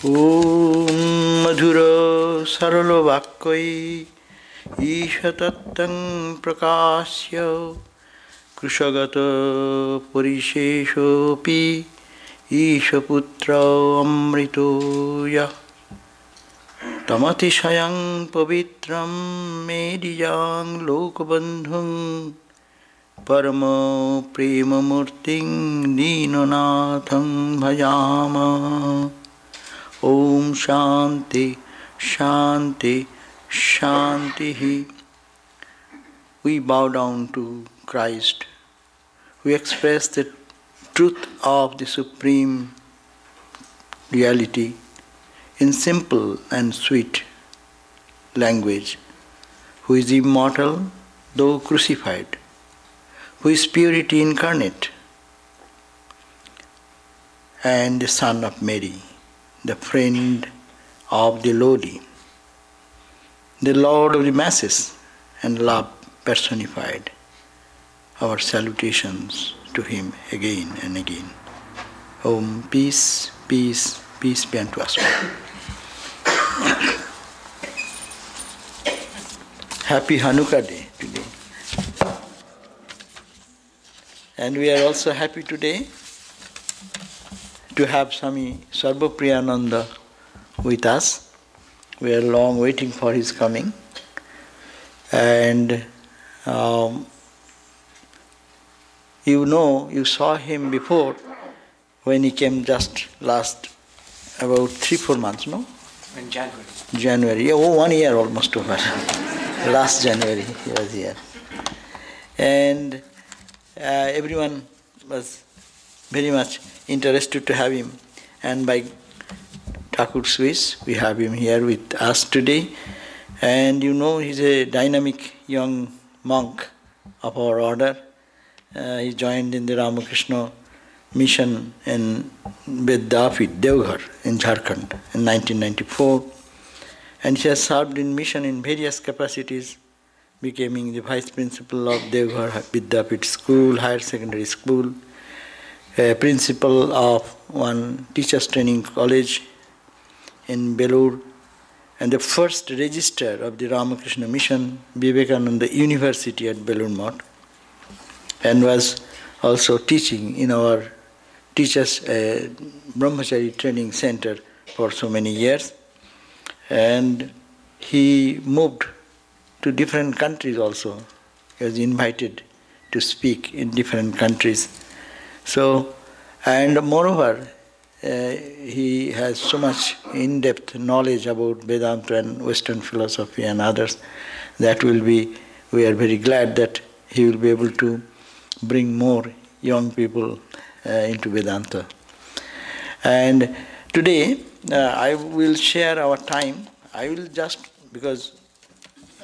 ॐ मधुर सरलवाक्यै ईशतत्तं प्रकाश्य कृशगतपरिशेषोऽपि ईशपुत्र अमृतो यः तमतिशयं पवित्रं मेदियां लोकबन्धुं परमप्रेममूर्तिं दीननाथं भजाम ॐ शान्ति शान्ति शान्तिः We bow down to Christ. We express the truth of the Supreme Reality in simple and sweet language, who is immortal though crucified, who is purity incarnate, and the Son of Mary, the friend of the lowly, the Lord of the masses, and love personified. Our salutations to him again and again. Om, peace, peace, peace be unto us all. Happy Hanukkah Day today. And we are also happy today to have Swami Sarvapriyananda with us. We are long waiting for his coming. And um, you know, you saw him before when he came just last about three, four months, no? In January. January, oh, one year almost over. Last January he was here. And uh, everyone was very much interested to have him. And by Thakur Swiss, we have him here with us today. And you know, he's a dynamic young monk of our order. Uh, he joined in the Ramakrishna mission in Vidyapith, Deoghar in Jharkhand in 1994. And he has served in mission in various capacities, becoming the vice principal of Deoghar Vidyapith School, higher secondary school, a principal of one teachers training college in Belur, and the first registrar of the Ramakrishna mission, Vivekananda University at Belur Math, and was also teaching in our teachers uh, brahmachari training center for so many years. And he moved to different countries also he was invited to speak in different countries so and moreover uh, he has so much in-depth knowledge about vedanta and western philosophy and others that will be we are very glad that he will be able to bring more young people uh, into Vedanta. And today uh, I will share our time. I will just, because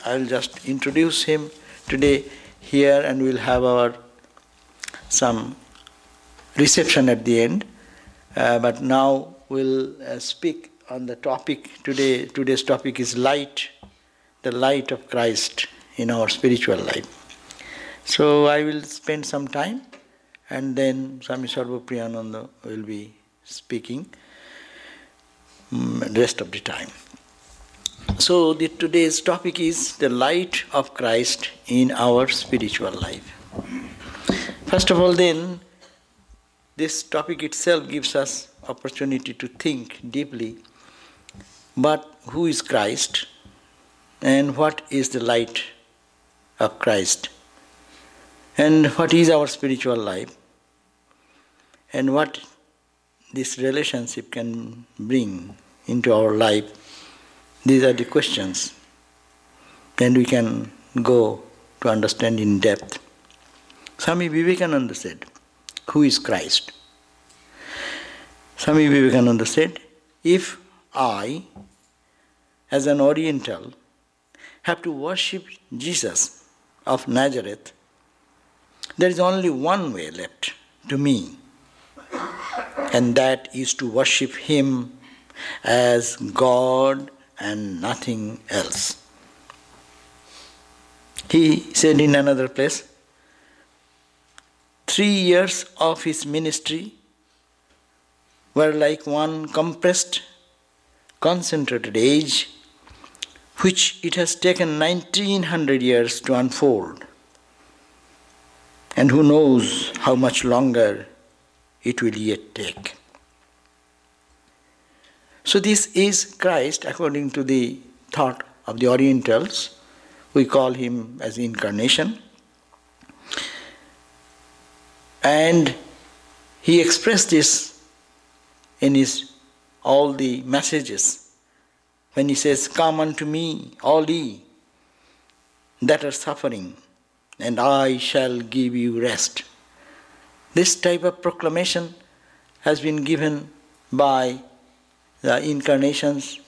I will just introduce him today here and we'll have our some reception at the end. Uh, but now we'll uh, speak on the topic today. Today's topic is light, the light of Christ in our spiritual life. So I will spend some time and then Swami Sarvapriyananda will be speaking mm, rest of the time. So the, today's topic is the light of Christ in our spiritual life. First of all then, this topic itself gives us opportunity to think deeply, but who is Christ and what is the light of Christ? and what is our spiritual life? And what this relationship can bring into our life? These are the questions. And we can go to understand in depth. Swami vivekananda said who is christ swami vivekananda said if i as an oriental have to worship jesus of nazareth there is only one way left to me, and that is to worship Him as God and nothing else. He said in another place, three years of his ministry were like one compressed concentrated age which it has taken 1900 years to unfold. And who knows how much longer it will yet take. So, this is Christ according to the thought of the Orientals. We call him as incarnation. And he expressed this in his all the messages when he says, Come unto me, all ye that are suffering, and I shall give you rest. This type of proclamation has been given by the incarnations,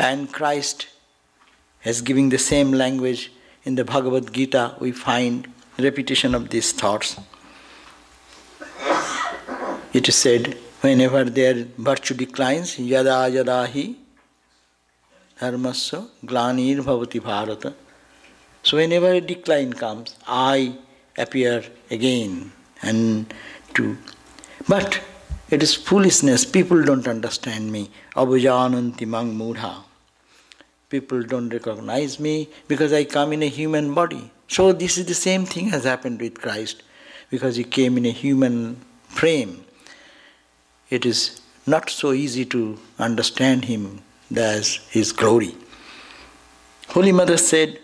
and Christ has giving the same language in the Bhagavad Gita. We find repetition of these thoughts. It is said, whenever their virtue declines, yada yada hi dharmasya glanir bhavati bharata. So whenever a decline comes, I appear again and to. But it is foolishness. People don't understand me. Abhujananti mang mudha. People don't recognize me because I come in a human body. So this is the same thing has happened with Christ because he came in a human frame. It is not so easy to understand him as his glory. Holy Mother said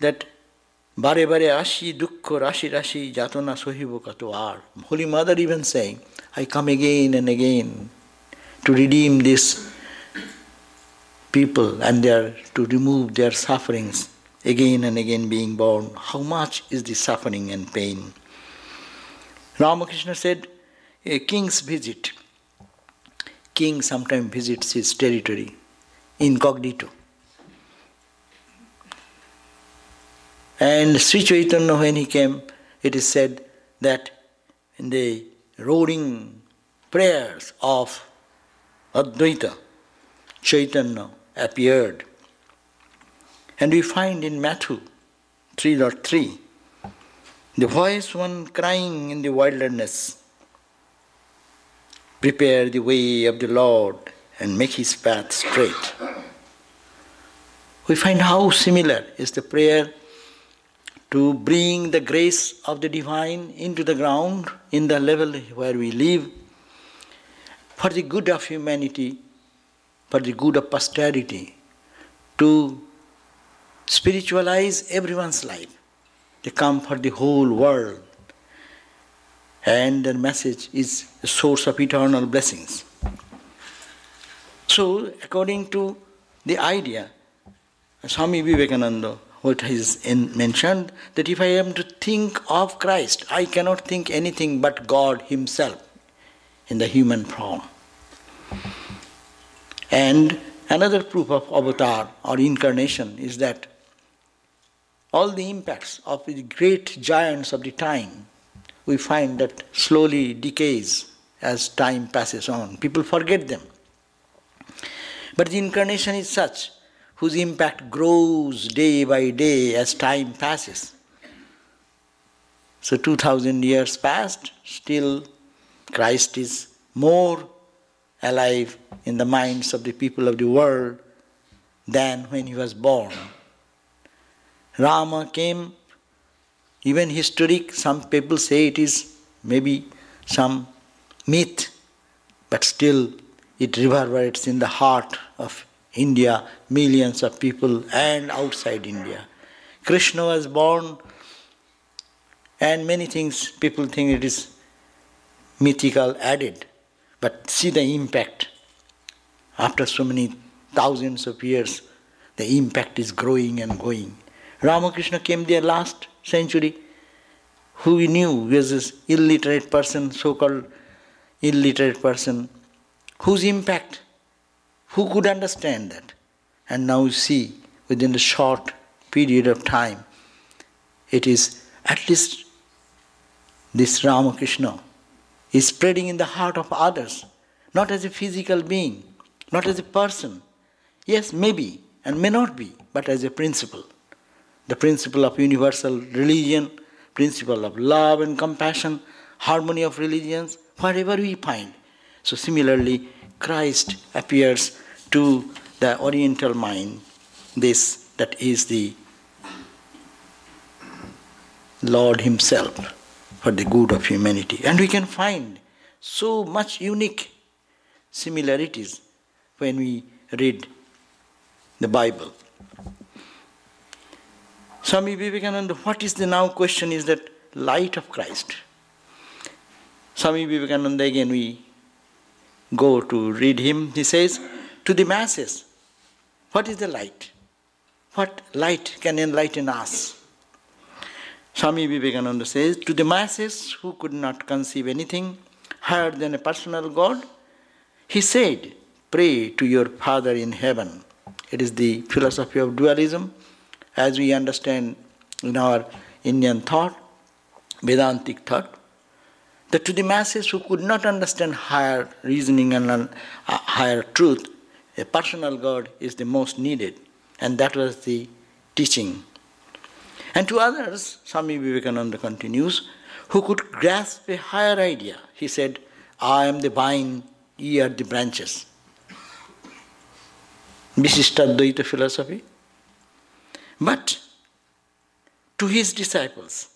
that Bare bare ashi dukkha rashi rashi jatona sohibo katoar. Holy Mother even saying, I come again and again to redeem these people and their, to remove their sufferings again and again being born. How much is the suffering and pain? Ramakrishna said, a king's visit. King sometimes visits his territory incognito. And Sri Chaitanya, when he came, it is said that in the roaring prayers of Advaita, Chaitanya appeared. And we find in Matthew 3.3 the voice one crying in the wilderness, Prepare the way of the Lord and make his path straight. We find how similar is the prayer to bring the grace of the divine into the ground, in the level where we live, for the good of humanity, for the good of posterity, to spiritualize everyone's life. They come for the whole world. And their message is a source of eternal blessings. So, according to the idea, Swami Vivekananda what is mentioned that if I am to think of Christ, I cannot think anything but God Himself in the human form. And another proof of avatar or incarnation is that all the impacts of the great giants of the time we find that slowly decays as time passes on. People forget them. But the incarnation is such whose impact grows day by day as time passes. So, 2000 years passed, still Christ is more alive in the minds of the people of the world than when he was born. Rama came, even historic, some people say it is maybe some myth, but still it reverberates in the heart of India, millions of people, and outside India. Krishna was born, and many things people think it is mythical added. But see the impact. After so many thousands of years, the impact is growing and going. Ramakrishna came there last century. Who we knew was this illiterate person, so called illiterate person, whose impact who could understand that? And now you see, within the short period of time, it is at least this Ramakrishna is spreading in the heart of others, not as a physical being, not as a person. Yes, maybe, and may not be, but as a principle. The principle of universal religion, principle of love and compassion, harmony of religions, wherever we find. So, similarly, Christ appears to the Oriental mind, this that is the Lord Himself for the good of humanity. And we can find so much unique similarities when we read the Bible. Swami Vivekananda, what is the now question is that light of Christ. Swami Vivekananda, again, we go to read him. He says, To the masses, what is the light? What light can enlighten us? Swami Vivekananda says, To the masses who could not conceive anything higher than a personal God, he said, Pray to your Father in heaven. It is the philosophy of dualism as we understand in our Indian thought, Vedantic thought that to the masses who could not understand higher reasoning and uh, higher truth, a personal God is the most needed. And that was the teaching. And to others, Swami Vivekananda continues, who could grasp a higher idea. He said, I am the vine, ye are the branches. Visishtadvaita philosophy. But to his disciples,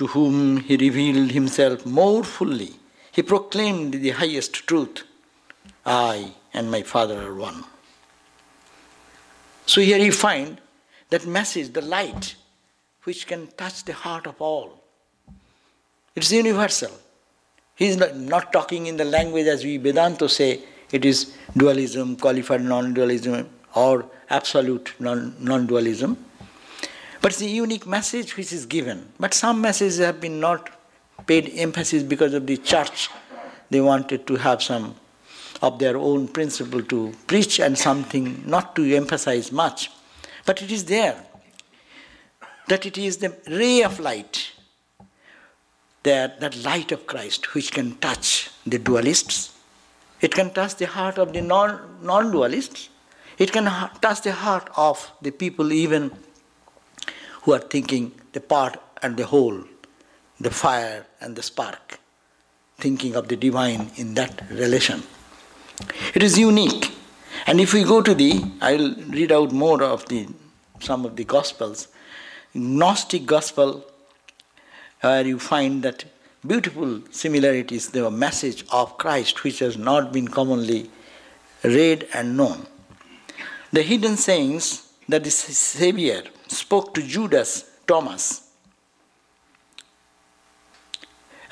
to whom he revealed himself more fully. He proclaimed the highest truth I and my Father are one. So here you find that message, the light, which can touch the heart of all. It's universal. He's not, not talking in the language as we Vedanta say, it is dualism, qualified non dualism, or absolute non dualism. But it's a unique message which is given. But some messages have been not paid emphasis because of the church. They wanted to have some of their own principle to preach and something not to emphasize much. But it is there that it is the ray of light, that, that light of Christ which can touch the dualists. It can touch the heart of the non dualists. It can touch the heart of the people even who are thinking the part and the whole, the fire and the spark, thinking of the divine in that relation. It is unique. And if we go to the, I'll read out more of the some of the Gospels. Gnostic Gospel, where you find that beautiful similarities, the message of Christ, which has not been commonly read and known. The hidden sayings that the Savior spoke to Judas, Thomas.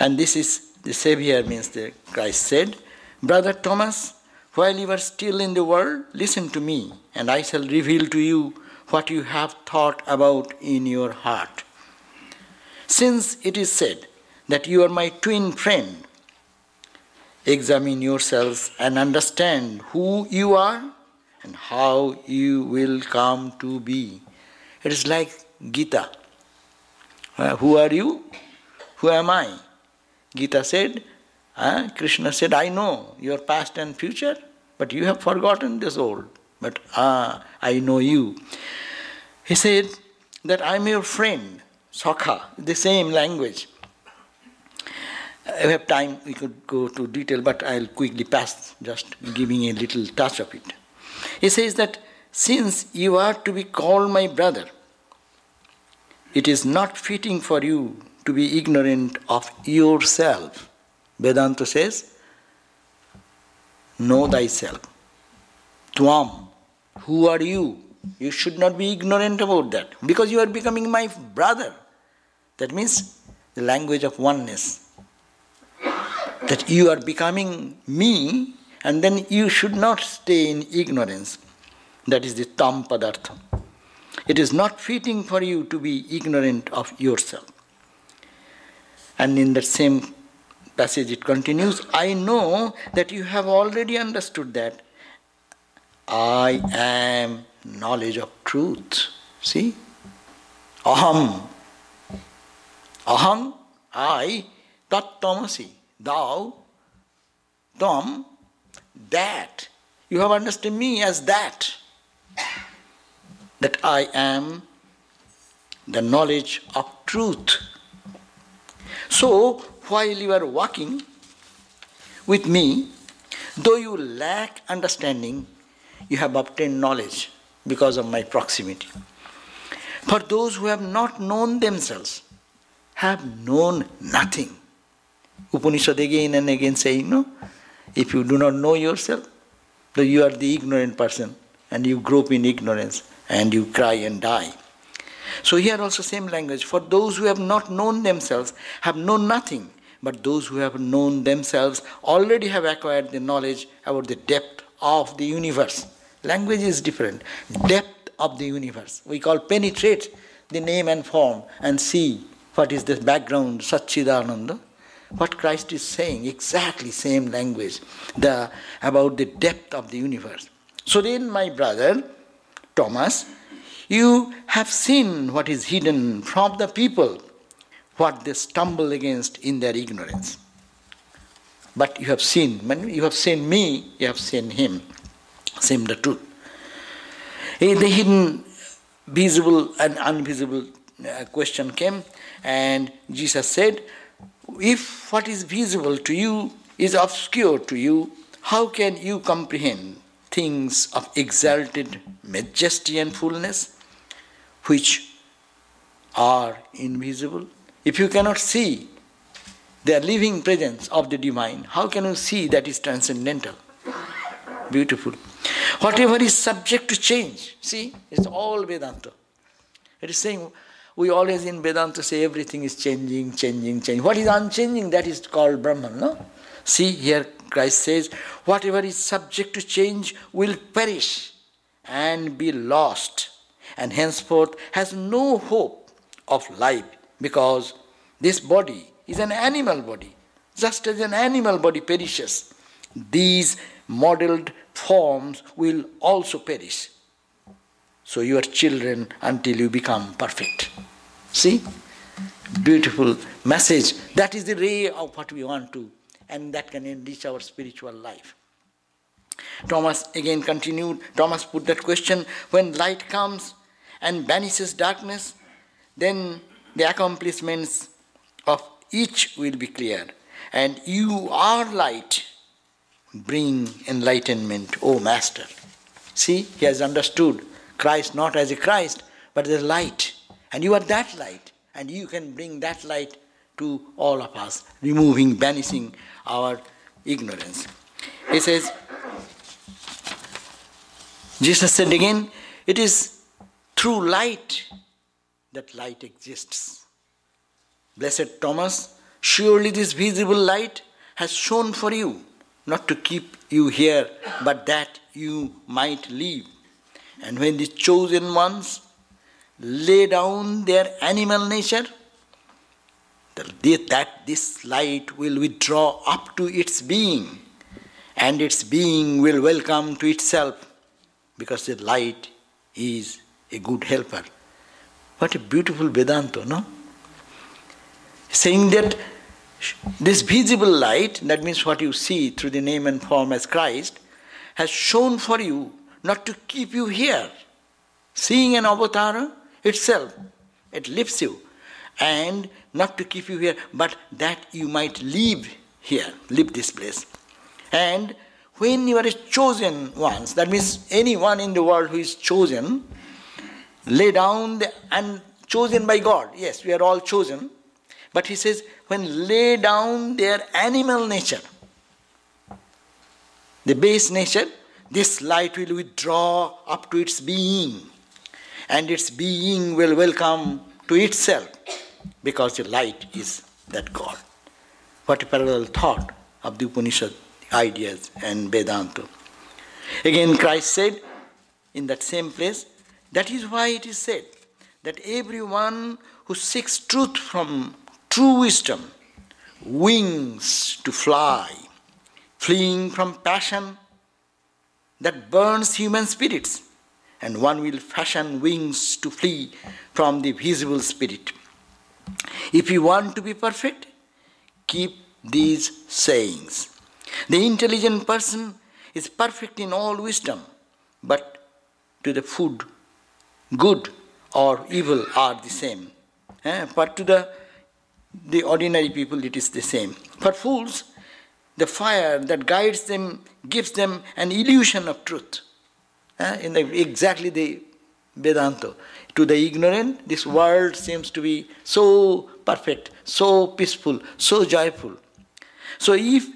And this is the Savior means the Christ said, Brother Thomas, while you are still in the world, listen to me, and I shall reveal to you what you have thought about in your heart. Since it is said that you are my twin friend, examine yourselves and understand who you are and how you will come to be. It is like Gita. Uh, who are you? Who am I? Gita said, uh, Krishna said, I know your past and future, but you have forgotten this old. But ah, I know you. He said that I'm your friend, Sakha, the same language. We have time, we could go to detail, but I'll quickly pass, just giving a little touch of it. He says that since you are to be called my brother, it is not fitting for you to be ignorant of yourself. Vedanta says, Know thyself. Tuam, who are you? You should not be ignorant about that because you are becoming my brother. That means the language of oneness. That you are becoming me and then you should not stay in ignorance. That is the tam padartha. It is not fitting for you to be ignorant of yourself. And in that same passage it continues I know that you have already understood that I am knowledge of truth. See? Aham. Aham, I, tat tvam asi, thou, tam, that. You have understood me as that that I am the knowledge of truth. So, while you are walking with me, Though you lack understanding, you have obtained knowledge because of my proximity. For those who have not known themselves have known nothing. Upanishad again and again saying, no, if you do not know yourself, then you are the ignorant person and you grow up in ignorance and you cry and die. So here also same language. For those who have not known themselves have known nothing, but those who have known themselves already have acquired the knowledge about the depth of the universe. Language is different. Depth of the universe. We call penetrate the name and form and see what is the background, Satchidananda. What Christ is saying, exactly same language, the, about the depth of the universe. So then, my brother, Thomas, you have seen what is hidden from the people, what they stumble against in their ignorance. But you have seen, when you have seen me, you have seen him. Same the truth. The hidden, visible, and invisible uh, question came, and Jesus said, If what is visible to you is obscure to you, how can you comprehend things of exalted majesty and fullness? which are invisible. If you cannot see the living presence of the divine, how can you see that is transcendental? Beautiful. Whatever is subject to change, see, it's all Vedanta. It is saying, we always in Vedanta say everything is changing, changing, changing. What is unchanging, that is called Brahman, no? See, here Christ says, whatever is subject to change will perish and be lost and henceforth has no hope of life because this body is an animal body. Just as an animal body perishes, these modeled forms will also perish. So you are children until you become perfect. See? Beautiful message. That is the ray of what we want to, and that can enrich our spiritual life. Thomas again continued. Thomas put that question when light comes, and banishes darkness, then the accomplishments of each will be clear. And you are light. Bring enlightenment, O Master. See, he has understood Christ not as a Christ, but as light. And you are that light. And you can bring that light to all of us, removing, banishing our ignorance. He says, Jesus said again, it is through light that light exists. Blessed Thomas, surely this visible light has shone for you, not to keep you here, but that you might live. And when the chosen ones lay down their animal nature, that this light will withdraw up to its being, and its being will welcome to itself, because the light is a good helper. What a beautiful Vedanta, no? Saying that this visible light, that means what you see through the name and form as Christ, has shown for you not to keep you here. Seeing an avatar itself, it lifts you. And not to keep you here, but that you might live here, live this place. And when you are chosen ones, that means anyone in the world who is chosen, lay down the, and chosen by God. Yes, we are all chosen. But he says, when lay down their animal nature, the base nature, this light will withdraw up to its being, and its being will welcome to itself, because the light is that God. What a parallel thought of the Upanishad ideas and Vedanta. Again, Christ said in that same place, that is why it is said that everyone who seeks truth from true wisdom wings to fly, fleeing from passion that burns human spirits, and one will fashion wings to flee from the visible spirit. If you want to be perfect, keep these sayings. The intelligent person is perfect in all wisdom, but to the food good or evil are the same. Eh? But to the, the ordinary people, it is the same. For fools, the fire that guides them gives them an illusion of truth. Uh, in the, exactly the Vedanta. To the ignorant, this world seems to be so perfect, so peaceful, so joyful. So if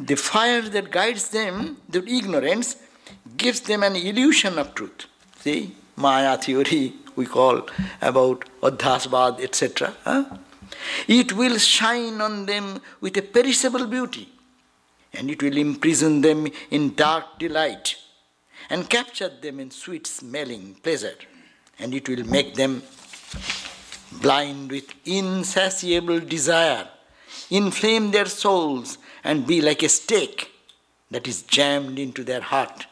the fire that guides them, the ignorance, gives them an illusion of truth. See, Maya theory we call about Adhyasvad, etc. Huh? It will shine on them with a perishable beauty, and it will imprison them in dark delight, and capture them in sweet smelling pleasure, and it will make them blind with insatiable desire, inflame their souls, and be like a stake that is jammed into their heart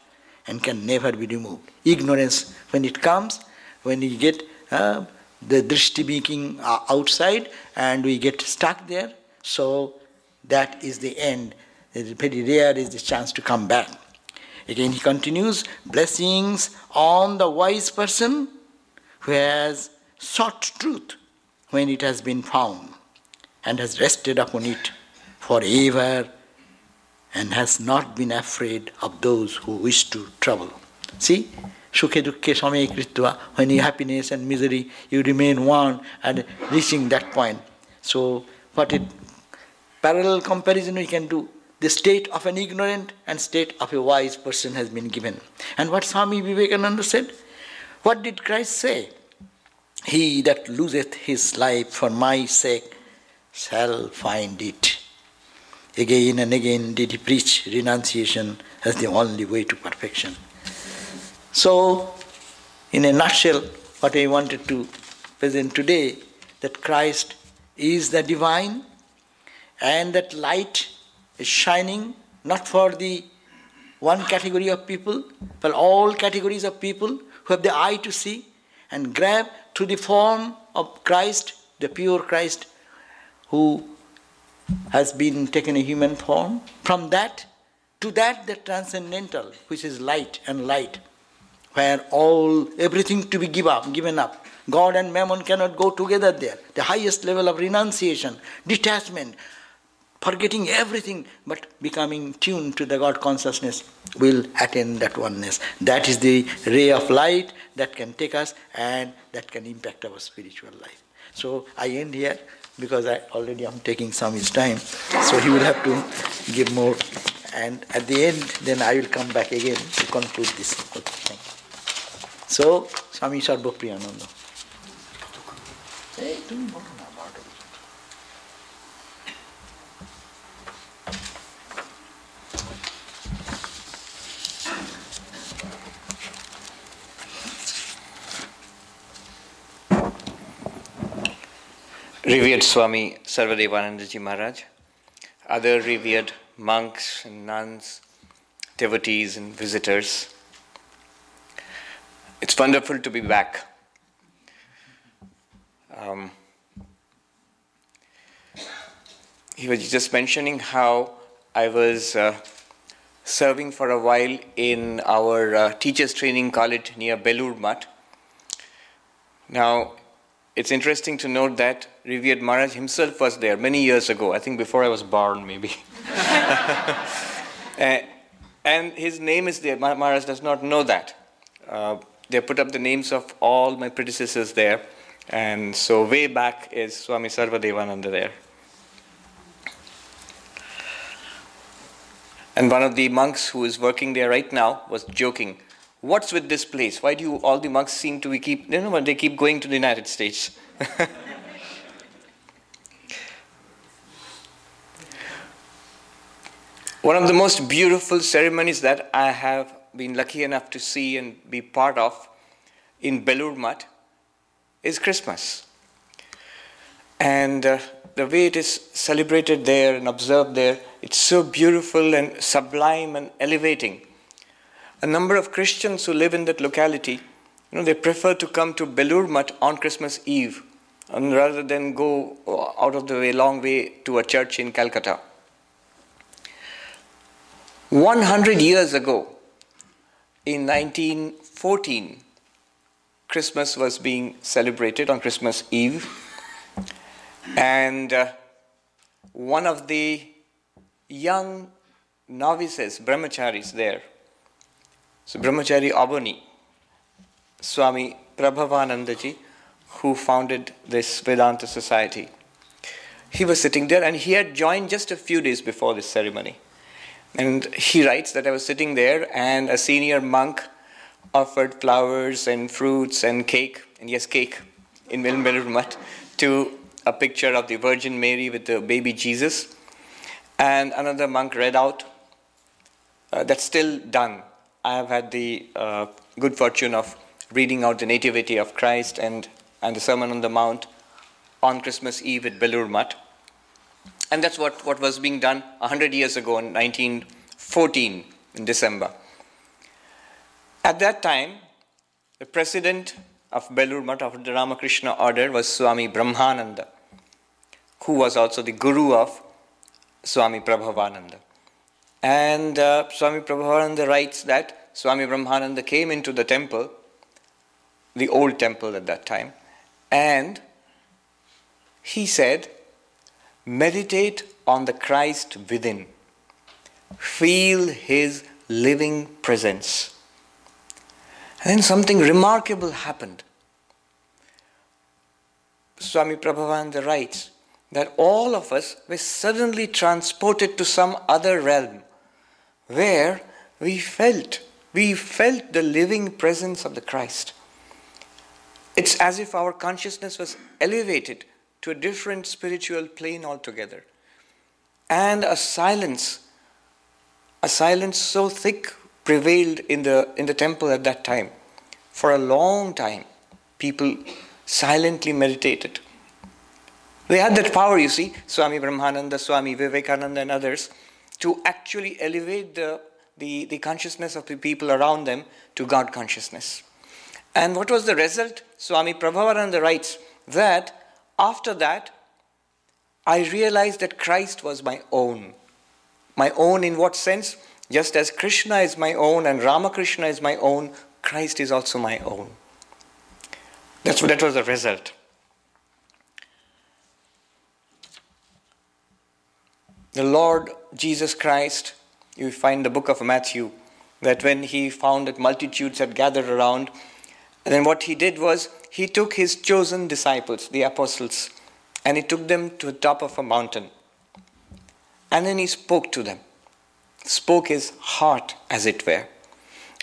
and can never be removed. Ignorance, when it comes, when you get uh, the drishti being uh, outside and we get stuck there, so that is the end. Very rare is the chance to come back. Again, he continues blessings on the wise person who has sought truth when it has been found and has rested upon it forever and has not been afraid of those who wish to trouble. See, Sukhe dukkhe samay kritva, when you happiness and misery, you remain one and reaching that point. So, what it parallel comparison we can do. The state of an ignorant and state of a wise person has been given. And what Swami Vivekananda said? What did Christ say? He that loseth his life for my sake shall find it. Again and again did he preach renunciation as the only way to perfection. So, in a nutshell, what I wanted to present today that Christ is the divine and that light is shining not for the one category of people, but all categories of people who have the eye to see and grab to the form of Christ, the pure Christ, who has been taken a human form. From that to that, the transcendental, which is light and light, where all everything to be give up, given up. God and mammon cannot go together there. The highest level of renunciation, detachment, forgetting everything but becoming tuned to the God consciousness will attain that oneness. That is the ray of light that can take us and that can impact our spiritual life. So I end here because I already am taking some his time. So he will have to give more. And at the end, then I will come back again to conclude this. Okay, thank you. So, Swami Sarvapriyananda. Hey, revered Swami Sarvadevanandaji Maharaj, other revered monks and nuns, devotees and visitors. It's wonderful to be back. Um, he was just mentioning how I was uh, serving for a while in our uh, teachers training college near Belur Mutt. Now, it's interesting to note that revered Maharaj himself was there many years ago, I think before I was born, maybe. uh, and his name is there. Maharaj does not know that. Uh, they put up the names of all my predecessors there. And so, way back is Swami Sarvadevananda there. And one of the monks who is working there right now was joking what's with this place? Why do you, all the monks seem to be keep, you know, they keep going to the United States? One of the most beautiful ceremonies that I have been lucky enough to see and be part of in Belur Mutt is Christmas. And uh, the way it is celebrated there and observed there, it's so beautiful and sublime and elevating a number of Christians who live in that locality, you know, they prefer to come to Belur Mutt on Christmas Eve and rather than go out of the way, long way to a church in Calcutta. 100 years ago, in 1914, Christmas was being celebrated on Christmas Eve, and uh, one of the young novices, brahmacharis there. So Brahmachari Abani, Swami Prabhavanandaji, who founded this Vedanta society. He was sitting there and he had joined just a few days before this ceremony. And he writes that I was sitting there and a senior monk offered flowers and fruits and cake, and yes, cake in Belur to a picture of the Virgin Mary with the baby Jesus. And another monk read out, uh, that's still done. I have had the uh, good fortune of reading out the Nativity of Christ and, and the Sermon on the Mount on Christmas Eve at Belur And that's what, what was being done 100 years ago in 1914 in December. At that time, the president of Belur Math of the Ramakrishna order was Swami Brahmananda, who was also the guru of Swami Prabhavananda. And uh, Swami Prabhavananda writes that Swami Brahmananda came into the temple, the old temple at that time, and he said, Meditate on the Christ within, feel his living presence. And then something remarkable happened. Swami Prabhavananda writes that all of us were suddenly transported to some other realm where we felt, we felt the living presence of the Christ. It's as if our consciousness was elevated to a different spiritual plane altogether. And a silence, a silence so thick prevailed in the, in the temple at that time. For a long time, people silently meditated. They had that power, you see, Swami Brahmananda, Swami Vivekananda, and others, to actually elevate the, the, the consciousness of the people around them to God consciousness. And what was the result? Swami Prabhavananda writes that after that, I realized that Christ was my own. My own in what sense? Just as Krishna is my own and Ramakrishna is my own, Christ is also my own. That's that was the result. The Lord Jesus Christ, you find the book of Matthew, that when he found that multitudes had gathered around, then what he did was he took his chosen disciples, the apostles, and he took them to the top of a mountain. And then he spoke to them spoke his heart, as it were.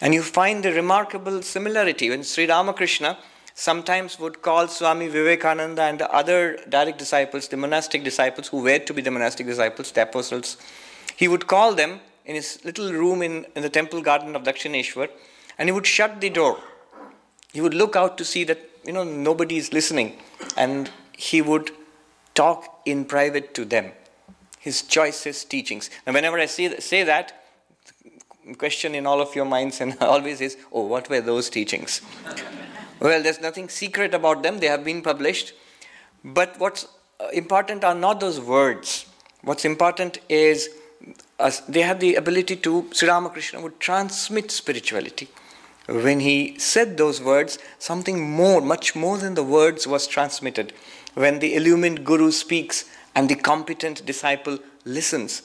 And you find the remarkable similarity when Sri Ramakrishna sometimes would call Swami Vivekananda and the other direct disciples, the monastic disciples who were to be the monastic disciples, the apostles, he would call them in his little room in, in the temple garden of Dakshineshwar and he would shut the door. He would look out to see that you know nobody is listening and he would talk in private to them his choicest teachings. And whenever I say, say that, question in all of your minds and always is, oh, what were those teachings? Well, there's nothing secret about them, they have been published. But what's uh, important are not those words. What's important is uh, they had the ability to, Sri Ramakrishna would transmit spirituality. When he said those words, something more, much more than the words was transmitted. When the illumined Guru speaks, and the competent disciple listens,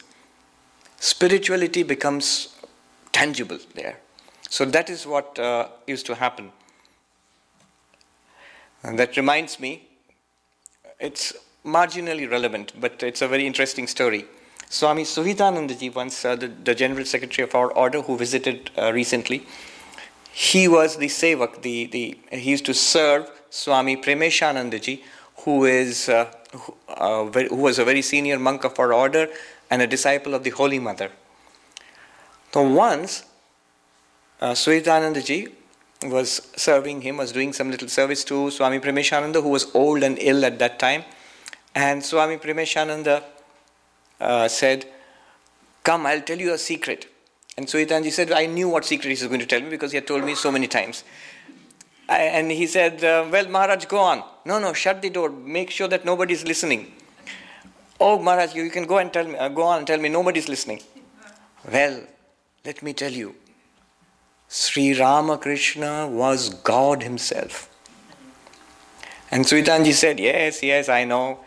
spirituality becomes tangible there. So that is what uh, used to happen. And that reminds me, it's marginally relevant, but it's a very interesting story. Swami Suhitanandaji, once uh, the, the, General Secretary of our order who visited uh, recently, he was the sevak, the, the, he used to serve Swami Premeshanandaji, who is uh, who, uh, who was a very senior monk of our order and a disciple of the Holy Mother. So once, uh, Suhitanandaji was serving him, was doing some little service to Swami Premeshananda, who was old and ill at that time. And Swami Premeshananda uh, said, Come, I'll tell you a secret. And Suhitanji said, I knew what secret he was going to tell me because he had told me so many times. I, and he said, uh, Well, Maharaj, go on. No, no, shut the door. Make sure that nobody's listening. Oh, Maharaj, you, you can go and tell me, uh, go on and tell me nobody's listening. Well, let me tell you, Sri Ramakrishna was God Himself. And Suhitanji said, Yes, yes, I know.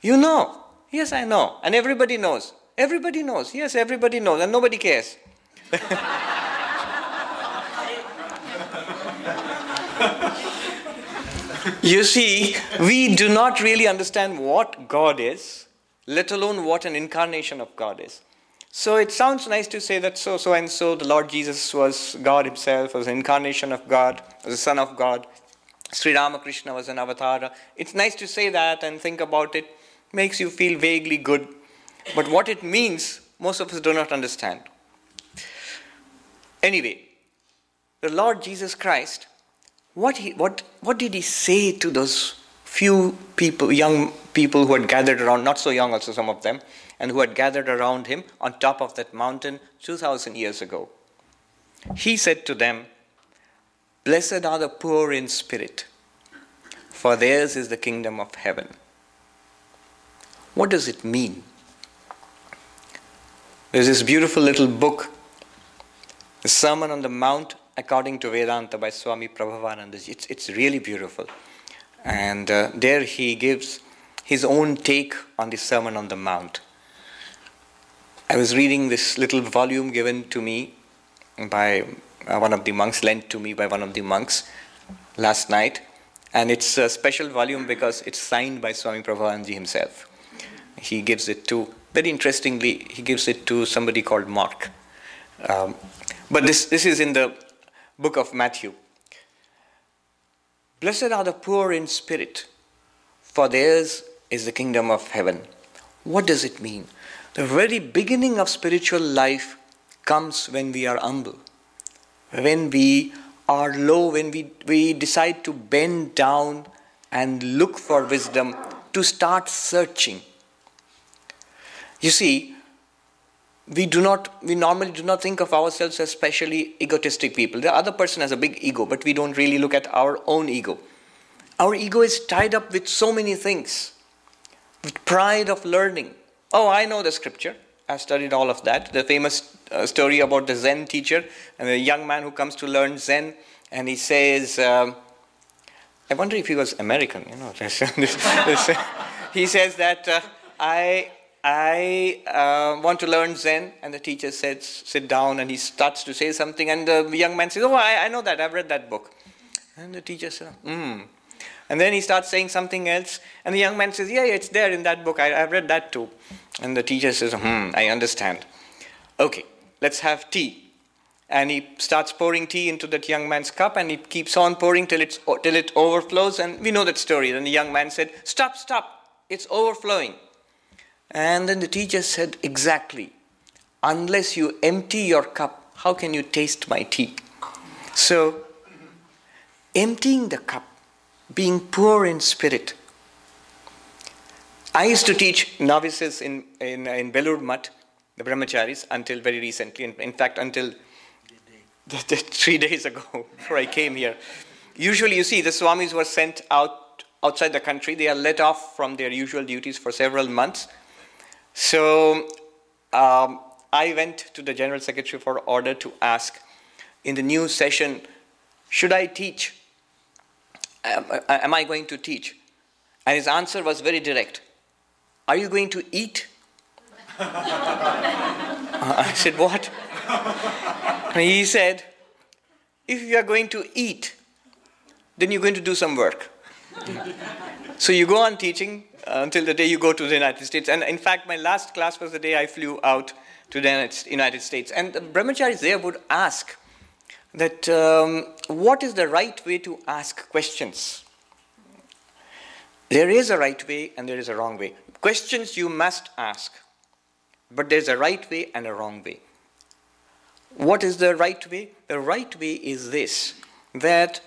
You know. Yes, I know. And everybody knows. Everybody knows. Yes, everybody knows, and nobody cares. you see, we do not really understand what God is, let alone what an incarnation of God is. So it sounds nice to say that so, so and so, the Lord Jesus was God Himself, was an incarnation of God, was the Son of God. Sri Ramakrishna was an avatar. It's nice to say that and think about it. Makes you feel vaguely good. But what it means, most of us do not understand. Anyway, the Lord Jesus Christ, what, he, what, what did he say to those few people, young people who had gathered around, not so young also some of them, and who had gathered around him on top of that mountain 2,000 years ago? He said to them, Blessed are the poor in spirit, for theirs is the kingdom of heaven. What does it mean? There's this beautiful little book, The Sermon on the Mount according to Vedanta by Swami Prabhavananda. It's, it's really beautiful. And uh, there he gives his own take on the Sermon on the Mount. I was reading this little volume given to me by uh, one of the monks, lent to me by one of the monks last night. And it's a special volume because it's signed by Swami Prabhavananda himself. He gives it to, very interestingly, he gives it to somebody called Mark. Um, but this, this is in the book of Matthew. Blessed are the poor in spirit, for theirs is the kingdom of heaven. What does it mean? The very beginning of spiritual life comes when we are humble, when we are low, when we, we decide to bend down and look for wisdom, to start searching. You see, we do not we normally do not think of ourselves as specially egotistic people. The other person has a big ego but we don't really look at our own ego. Our ego is tied up with so many things with pride of learning oh i know the scripture i've studied all of that the famous uh, story about the zen teacher and the young man who comes to learn zen and he says um, i wonder if he was american you know he says that uh, i I uh, want to learn Zen. And the teacher says, sit down, and he starts to say something. And the young man says, oh, I, I know that, I've read that book. And the teacher says, hmm. And then he starts saying something else. And the young man says, yeah, yeah it's there in that book, I, I've read that too. And the teacher says, hmm, I understand. Okay, let's have tea. And he starts pouring tea into that young man's cup, and he keeps on pouring till, it's, till it overflows. And we know that story. Then the young man said, Stop, stop, it's overflowing. And then the teacher said, Exactly. Unless you empty your cup, how can you taste my tea? So, emptying the cup, being poor in spirit. I used to teach novices in, in, in Belur Math, the brahmacharis, until very recently. In, in fact, until the, the, three days ago, before I came here. Usually, you see, the swamis were sent out outside the country. They are let off from their usual duties for several months so um, I went to the General Secretary for order to ask in the new session, should I teach? Am, am I going to teach? And his answer was very direct Are you going to eat? I said, What? And he said, If you are going to eat, then you're going to do some work. so you go on teaching, until the day you go to the United States. And in fact, my last class was the day I flew out to the United States. And the brahmacharis there would ask that um, what is the right way to ask questions? There is a right way and there is a wrong way. Questions you must ask, but there's a right way and a wrong way. What is the right way? The right way is this that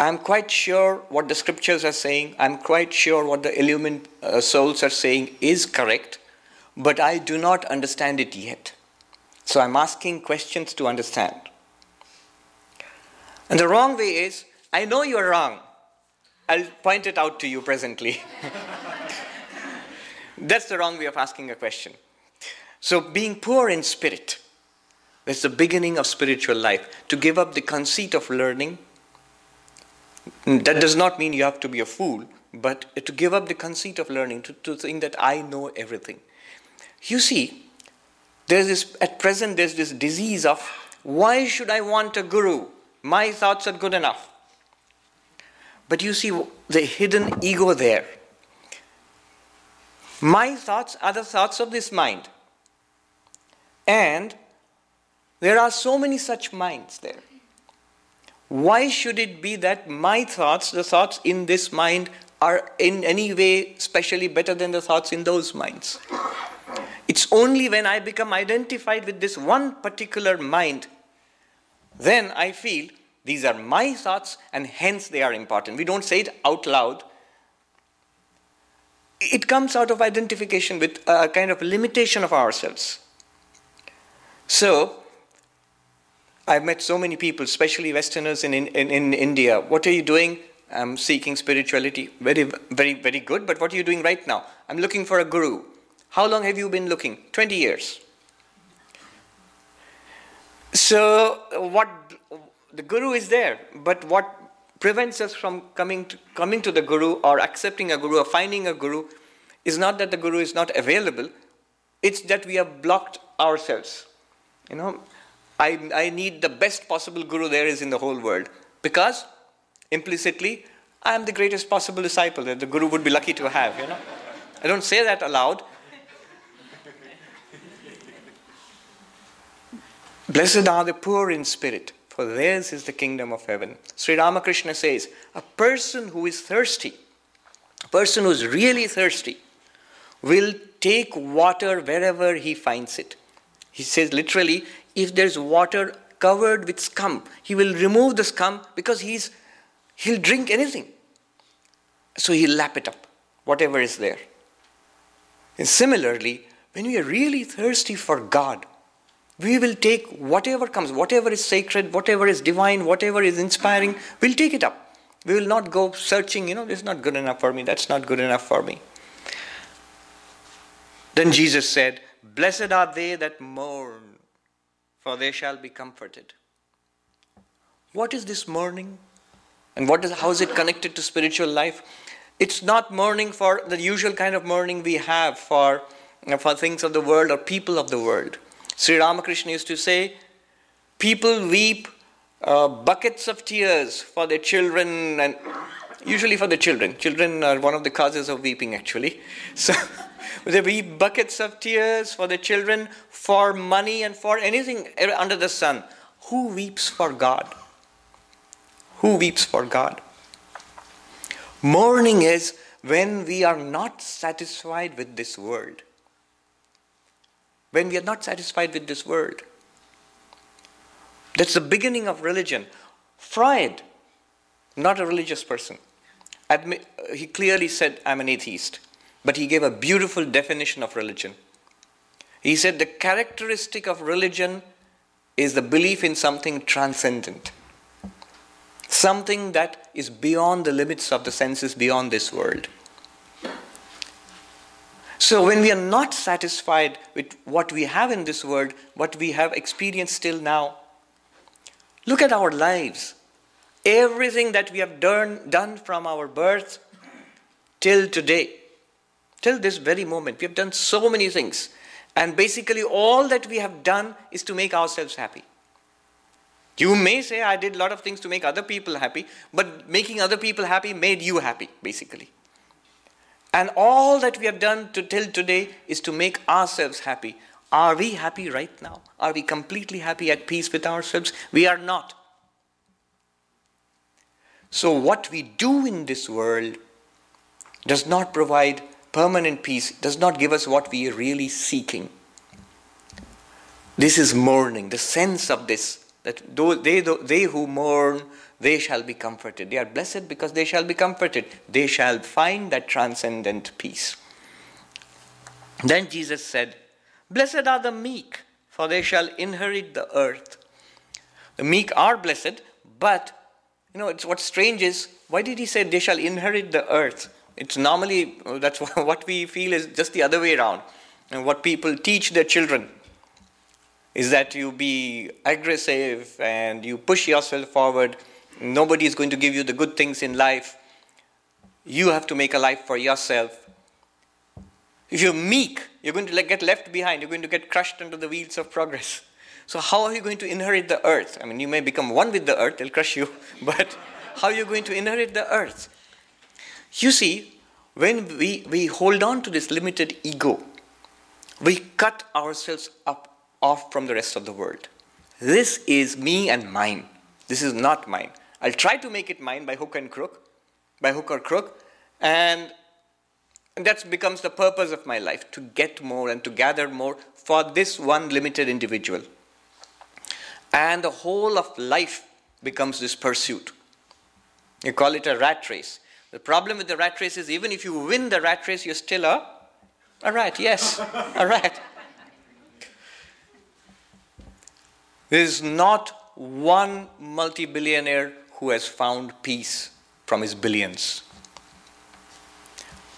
I'm quite sure what the scriptures are saying, I'm quite sure what the illumined uh, souls are saying is correct, but I do not understand it yet. So I'm asking questions to understand. And the wrong way is, I know you're wrong. I'll point it out to you presently. that's the wrong way of asking a question. So, being poor in spirit, that's the beginning of spiritual life. To give up the conceit of learning that does not mean you have to be a fool, but to give up the conceit of learning, to, to think that I know everything. You see, there's this, at present, there's this disease of why should I want a guru? My thoughts are good enough. But you see the hidden ego there. My thoughts are the thoughts of this mind. And there are so many such minds there. Why should it be that my thoughts, the thoughts in this mind, are in any way specially better than the thoughts in those minds? It's only when I become identified with this one particular mind, then I feel these are my thoughts and hence they are important. We don't say it out loud. It comes out of identification with a kind of limitation of ourselves. So, I've met so many people, especially Westerners in, in, in India. What are you doing? I'm seeking spirituality. Very, very, very good. But what are you doing right now? I'm looking for a guru. How long have you been looking? 20 years. So, what the guru is there, but what prevents us from coming to, coming to the guru or accepting a guru or finding a guru is not that the guru is not available, it's that we have blocked ourselves. You know, I, I need the best possible guru there is in the whole world because implicitly I am the greatest possible disciple that the guru would be lucky to have, you know. I don't say that aloud. Blessed are the poor in spirit, for theirs is the kingdom of heaven. Sri Ramakrishna says, a person who is thirsty, a person who is really thirsty, will take water wherever he finds it. He says literally, if there's water covered with scum, he will remove the scum because he's he'll drink anything. So he'll lap it up, whatever is there. And similarly, when we are really thirsty for God, we will take whatever comes, whatever is sacred, whatever is divine, whatever is inspiring, we'll take it up. We will not go searching, you know, this is not good enough for me, that's not good enough for me. Then Jesus said, Blessed are they that mourn, for they shall be comforted. What is this mourning? And what is, how is it connected to spiritual life? It's not mourning for the usual kind of mourning we have for, for things of the world or people of the world. Sri Ramakrishna used to say, people weep uh, buckets of tears for their children and usually for the children. Children are one of the causes of weeping actually. So they weep buckets of tears for the children, for money and for anything under the sun. Who weeps for God? Who weeps for God? Mourning is when we are not satisfied with this world when we are not satisfied with this world. That's the beginning of religion. Freud, not a religious person, he clearly said, I'm an atheist. But he gave a beautiful definition of religion. He said the characteristic of religion is the belief in something transcendent, something that is beyond the limits of the senses, beyond this world. So, when we are not satisfied with what we have in this world, what we have experienced till now, look at our lives. Everything that we have done, done from our birth till today, till this very moment, we have done so many things. And basically, all that we have done is to make ourselves happy. You may say, I did a lot of things to make other people happy, but making other people happy made you happy, basically. And all that we have done to, till today is to make ourselves happy. Are we happy right now? Are we completely happy at peace with ourselves? We are not. So, what we do in this world does not provide permanent peace, does not give us what we are really seeking. This is mourning, the sense of this, that they, they who mourn they shall be comforted. They are blessed because they shall be comforted. They shall find that transcendent peace. Then Jesus said, Blessed are the meek, for they shall inherit the earth. The meek are blessed, but you know, it's what's strange is why did he say they shall inherit the earth? It's normally that's what we feel is just the other way around. And what people teach their children is that you be aggressive and you push yourself forward Nobody is going to give you the good things in life. You have to make a life for yourself. If you're meek, you're going to get left behind. You're going to get crushed under the wheels of progress. So, how are you going to inherit the earth? I mean, you may become one with the earth, they'll crush you, but how are you going to inherit the earth? You see, when we, we hold on to this limited ego, we cut ourselves up off from the rest of the world. This is me and mine. This is not mine. I'll try to make it mine by hook and crook, by hook or crook, and that becomes the purpose of my life to get more and to gather more for this one limited individual. And the whole of life becomes this pursuit. You call it a rat race. The problem with the rat race is even if you win the rat race, you're still a, a rat, yes, a rat. There is not one multi billionaire who has found peace from his billions.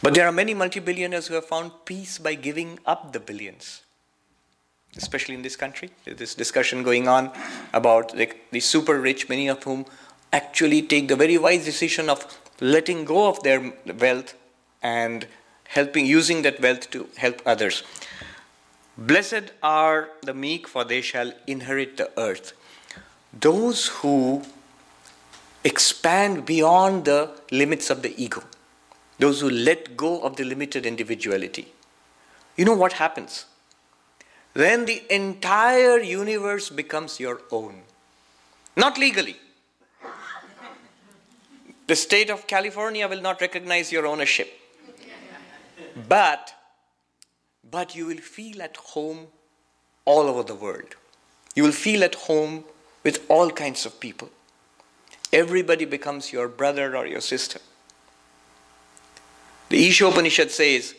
But there are many multi billionaires who have found peace by giving up the billions especially in this country. There's this discussion going on about the super rich, many of whom actually take the very wise decision of letting go of their wealth and helping using that wealth to help others. Blessed are the meek, for they shall inherit the earth. Those who expand beyond the limits of the ego, those who let go of the limited individuality. You know what happens? then the entire universe becomes your own. Not legally. The state of California will not recognize your ownership. But, but you will feel at home all over the world. You will feel at home with all kinds of people. Everybody becomes your brother or your sister. The Ishopanishad says,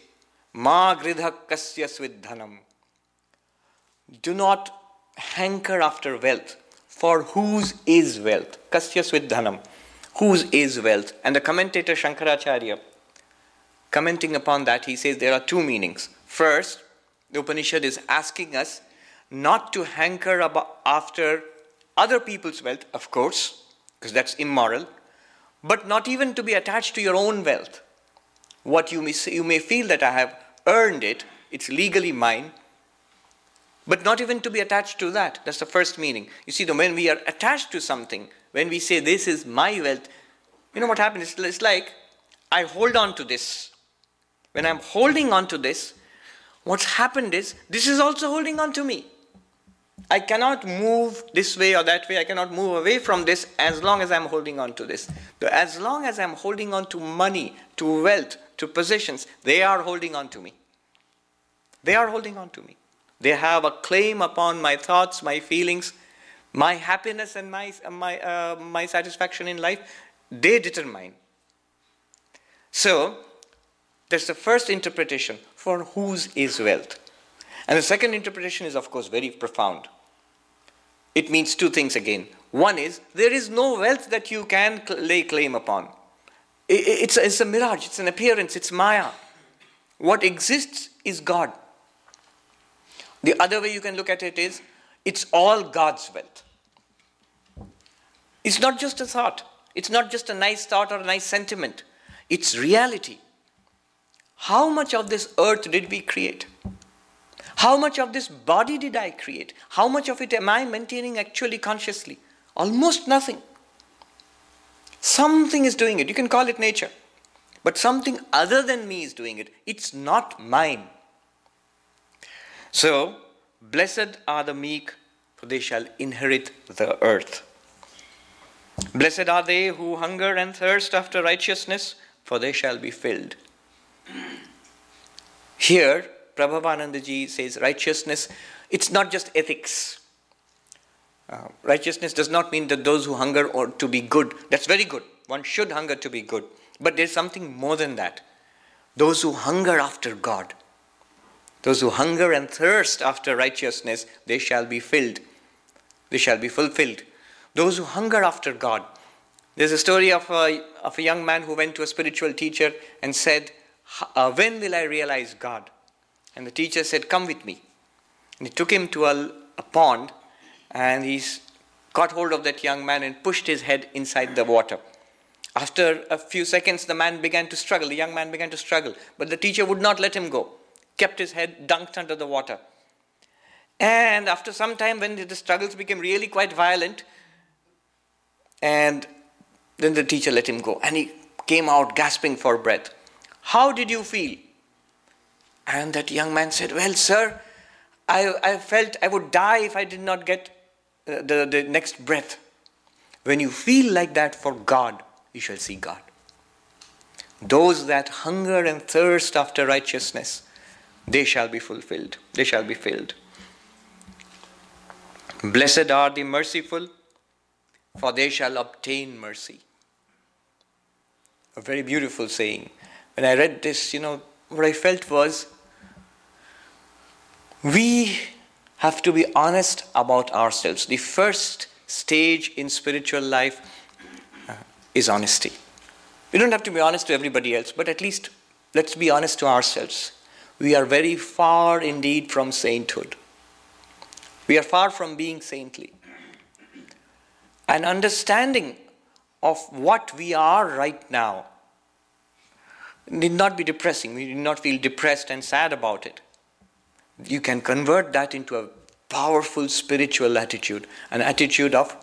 Ma gridha svidhanam do not hanker after wealth, for whose is wealth? Kasya svidhanam. Whose is wealth? And the commentator Shankaracharya, commenting upon that, he says there are two meanings. First, the Upanishad is asking us not to hanker after other people's wealth, of course, because that's immoral, but not even to be attached to your own wealth. What you may, say, you may feel that I have earned it, it's legally mine, but not even to be attached to that. That's the first meaning. You see, when we are attached to something, when we say, This is my wealth, you know what happens? It's like I hold on to this. When I'm holding on to this, what's happened is this is also holding on to me. I cannot move this way or that way. I cannot move away from this as long as I'm holding on to this. As long as I'm holding on to money, to wealth, to possessions, they are holding on to me. They are holding on to me. They have a claim upon my thoughts, my feelings, my happiness, and my, my, uh, my satisfaction in life. They determine. So, that's the first interpretation for whose is wealth. And the second interpretation is, of course, very profound. It means two things again. One is, there is no wealth that you can lay claim upon. It's a, it's a mirage, it's an appearance, it's Maya. What exists is God. The other way you can look at it is it's all God's wealth. It's not just a thought, it's not just a nice thought or a nice sentiment, it's reality. How much of this earth did we create? How much of this body did I create? How much of it am I maintaining actually consciously? Almost nothing. Something is doing it. You can call it nature. But something other than me is doing it. It's not mine. So, blessed are the meek, for they shall inherit the earth. Blessed are they who hunger and thirst after righteousness, for they shall be filled. Here, Prabhavanandaji says righteousness, it's not just ethics. Uh, righteousness does not mean that those who hunger or to be good. That's very good. One should hunger to be good. But there's something more than that. Those who hunger after God. Those who hunger and thirst after righteousness, they shall be filled. They shall be fulfilled. Those who hunger after God. There's a story of a, of a young man who went to a spiritual teacher and said, uh, When will I realize God? And the teacher said, Come with me. And he took him to a, a pond and he got hold of that young man and pushed his head inside the water. After a few seconds, the man began to struggle. The young man began to struggle, but the teacher would not let him go. kept his head dunked under the water. And after some time, when the struggles became really quite violent, and then the teacher let him go, and he came out gasping for breath. How did you feel? And that young man said, Well, sir, I, I felt I would die if I did not get uh, the, the next breath. When you feel like that for God, you shall see God. Those that hunger and thirst after righteousness, they shall be fulfilled. They shall be filled. Blessed are the merciful, for they shall obtain mercy. A very beautiful saying. When I read this, you know, what I felt was we have to be honest about ourselves. The first stage in spiritual life uh, is honesty. We don't have to be honest to everybody else, but at least let's be honest to ourselves. We are very far indeed from sainthood. We are far from being saintly. An understanding of what we are right now need not be depressing. We need not feel depressed and sad about it. You can convert that into a powerful spiritual attitude, an attitude of,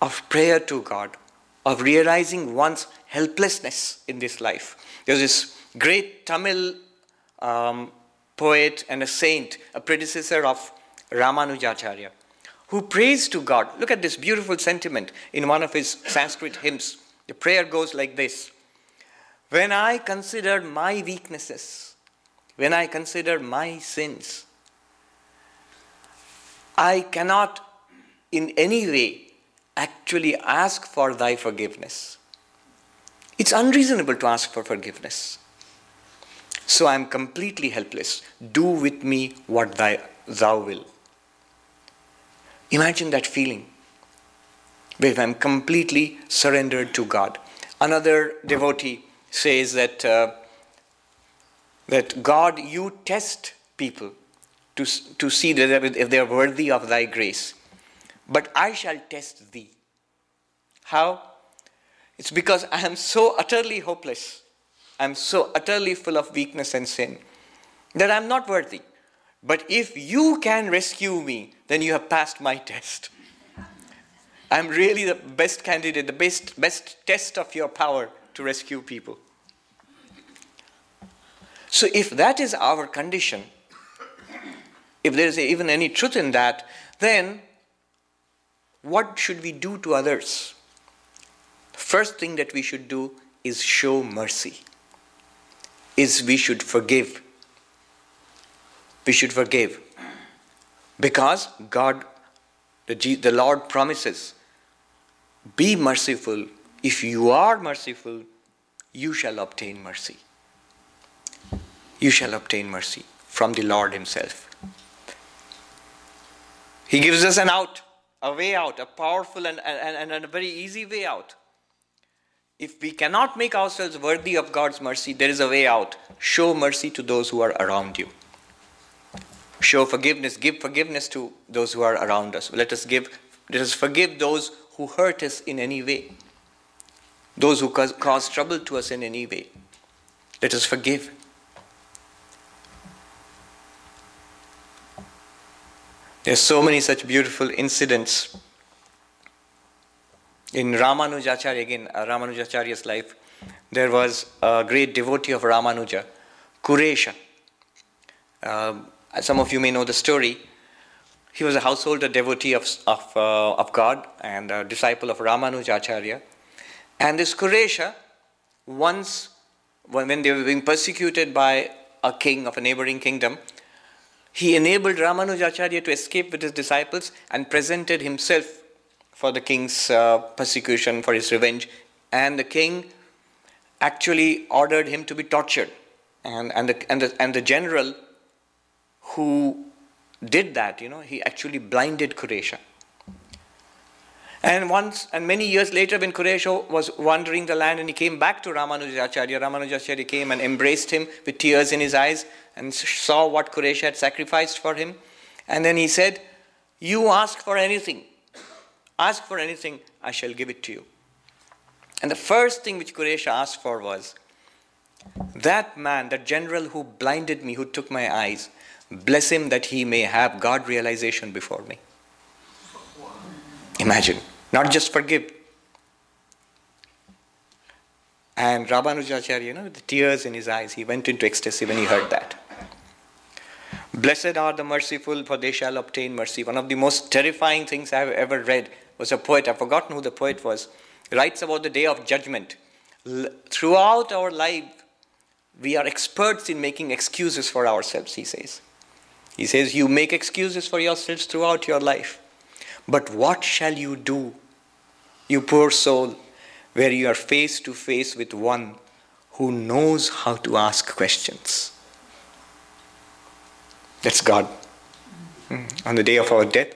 of prayer to God, of realizing one's helplessness in this life. There's this great Tamil um, poet and a saint, a predecessor of Ramanujacharya, who prays to God. Look at this beautiful sentiment in one of his Sanskrit hymns. The prayer goes like this When I consider my weaknesses, when I consider my sins, I cannot in any way actually ask for thy forgiveness. It's unreasonable to ask for forgiveness. So I am completely helpless. Do with me what thy, thou will. Imagine that feeling where I'm completely surrendered to God. Another devotee says that, uh, that God, you test people to, to see if they are worthy of thy grace. But I shall test thee. How? It's because I am so utterly hopeless. I'm so utterly full of weakness and sin that I'm not worthy. But if you can rescue me, then you have passed my test. I'm really the best candidate, the best, best test of your power to rescue people. So, if that is our condition, if there is even any truth in that, then what should we do to others? First thing that we should do is show mercy. Is we should forgive we should forgive. Because God, the, the Lord promises, be merciful. If you are merciful, you shall obtain mercy. You shall obtain mercy from the Lord Himself. He gives us an out, a way out, a powerful and, and, and a very easy way out. If we cannot make ourselves worthy of God's mercy, there is a way out. Show mercy to those who are around you show forgiveness, give forgiveness to those who are around us. Let us give, let us forgive those who hurt us in any way, those who cause, cause trouble to us in any way. Let us forgive. There are so many such beautiful incidents in Ramanujacharya, again, uh, Ramanujacharya's life. There was a great devotee of Ramanuja, Kuresha. Um, some of you may know the story. He was a householder devotee of, of, uh, of God and a disciple of Ramanujacharya. And this Kuresha, once, when they were being persecuted by a king of a neighboring kingdom, he enabled Ramanujacharya to escape with his disciples and presented himself for the king's uh, persecution, for his revenge. And the king actually ordered him to be tortured. And, and, the, and, the, and the general who did that, you know, he actually blinded Kuresha. And once, and many years later, when Kuresha was wandering the land and he came back to Ramanujacharya, Ramanujacharya came and embraced him with tears in his eyes and saw what Kuresha had sacrificed for him. And then he said, You ask for anything. Ask for anything, I shall give it to you. And the first thing which Kuresha asked for was, That man, that general who blinded me, who took my eyes, bless him that he may have God realization before me. Imagine, not just forgive. And Ramanujacharya, you know, with the tears in his eyes, he went into ecstasy when he heard that. Blessed are the merciful, for they shall obtain mercy. One of the most terrifying things I have ever read was a poet, I've forgotten who the poet was, writes about the day of judgment. L- throughout our life, we are experts in making excuses for ourselves, he says. He says, You make excuses for yourselves throughout your life. But what shall you do, you poor soul, where you are face to face with one who knows how to ask questions? That's God. Mm. On the day of our death.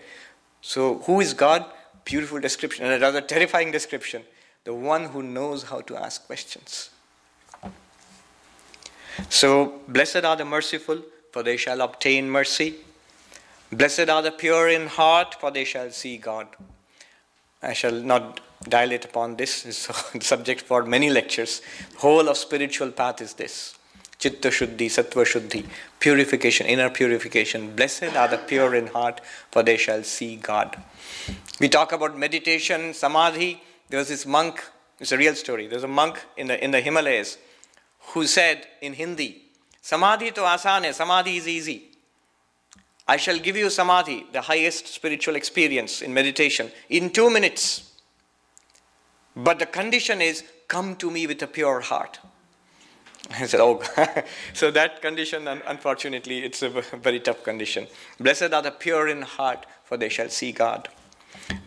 So, who is God? Beautiful description, and a rather terrifying description. The one who knows how to ask questions. So, blessed are the merciful, for they shall obtain mercy. Blessed are the pure in heart, for they shall see God. I shall not dilate upon this. It's a subject for many lectures. Whole of spiritual path is this. Chitta Shuddhi, Sattva Shuddhi, purification, inner purification. Blessed are the pure in heart, for they shall see God. We talk about meditation, samadhi. There was this monk, it's a real story. There's a monk in the, in the Himalayas who said in Hindi, Samadhi to asan hai, samadhi is easy. I shall give you samadhi, the highest spiritual experience in meditation, in two minutes. But the condition is come to me with a pure heart. I said, oh, so that condition, unfortunately, it's a very tough condition. Blessed are the pure in heart, for they shall see God.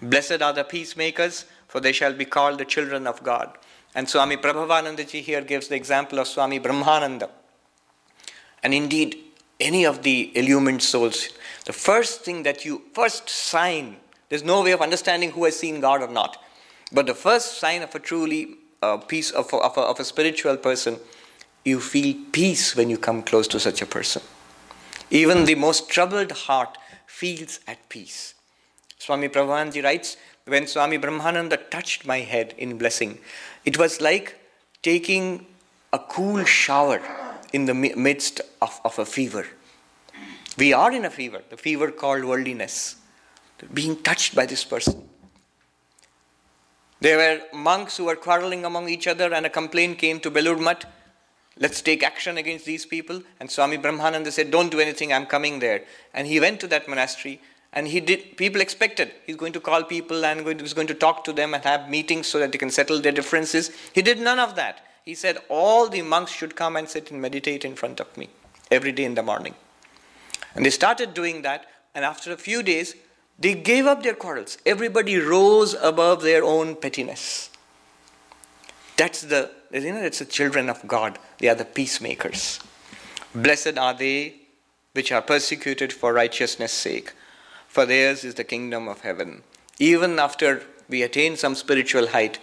Blessed are the peacemakers, for they shall be called the children of God. And Swami Prabhavanandaji here gives the example of Swami Brahmananda. And indeed, any of the illumined souls, the first thing that you, first sign, there's no way of understanding who has seen God or not. But the first sign of a truly uh, peace of of, of a spiritual person, you feel peace when you come close to such a person. Even the most troubled heart feels at peace. Swami Prabhupada writes, when Swami Brahmananda touched my head in blessing, it was like taking a cool shower in the midst of, of a fever. We are in a fever, the fever called worldliness, being touched by this person. There were monks who were quarreling among each other, and a complaint came to Belur Math. Let's take action against these people. And Swami Brahmananda said, Don't do anything, I'm coming there. And he went to that monastery and he did, people expected he's going to call people and going to, he's going to talk to them and have meetings so that they can settle their differences. He did none of that. He said, All the monks should come and sit and meditate in front of me every day in the morning. And they started doing that, and after a few days, they gave up their quarrels. Everybody rose above their own pettiness. That's the, you know, that's the children of God. They are the peacemakers. Blessed are they which are persecuted for righteousness' sake for theirs is the kingdom of heaven. Even after we attain some spiritual height,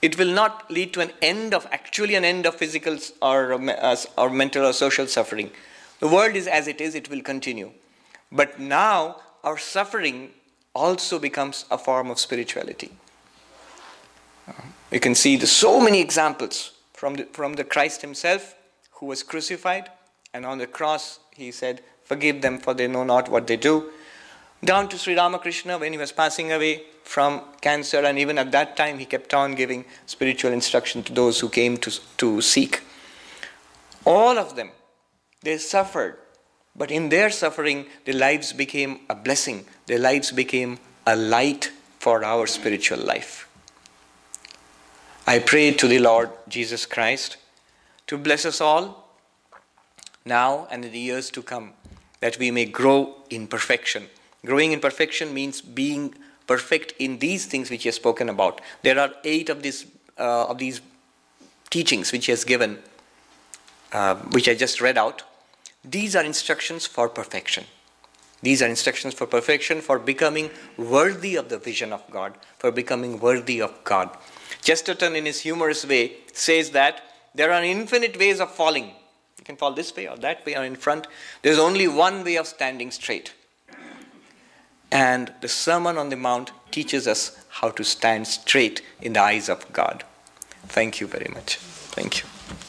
it will not lead to an end of actually an end of physical or, uh, or mental or social suffering. The world is as it is, it will continue. But now our suffering also becomes a form of spirituality. You can see the, so many examples from the, from the Christ himself who was crucified, and on the cross he said, Forgive them, for they know not what they do down to Sri Ramakrishna when he was passing away from cancer, and even at that time, he kept on giving spiritual instruction to those who came to, to seek. All of them, they suffered, but in their suffering, their lives became a blessing, their lives became a light for our spiritual life. I pray to the Lord Jesus Christ to bless us all now and in the years to come, that we may grow in perfection Growing in perfection means being perfect in these things which he has spoken about. There are eight of these uh, of these teachings which he has given, uh, which I just read out. These are instructions for perfection. These are instructions for perfection, for becoming worthy of the vision of God, for becoming worthy of God. Chesterton, in his humorous way, says that there are infinite ways of falling. You can fall this way or that way or in front. There's only one way of standing straight. And the Sermon on the Mount teaches us how to stand straight in the eyes of God. Thank you very much. Thank you.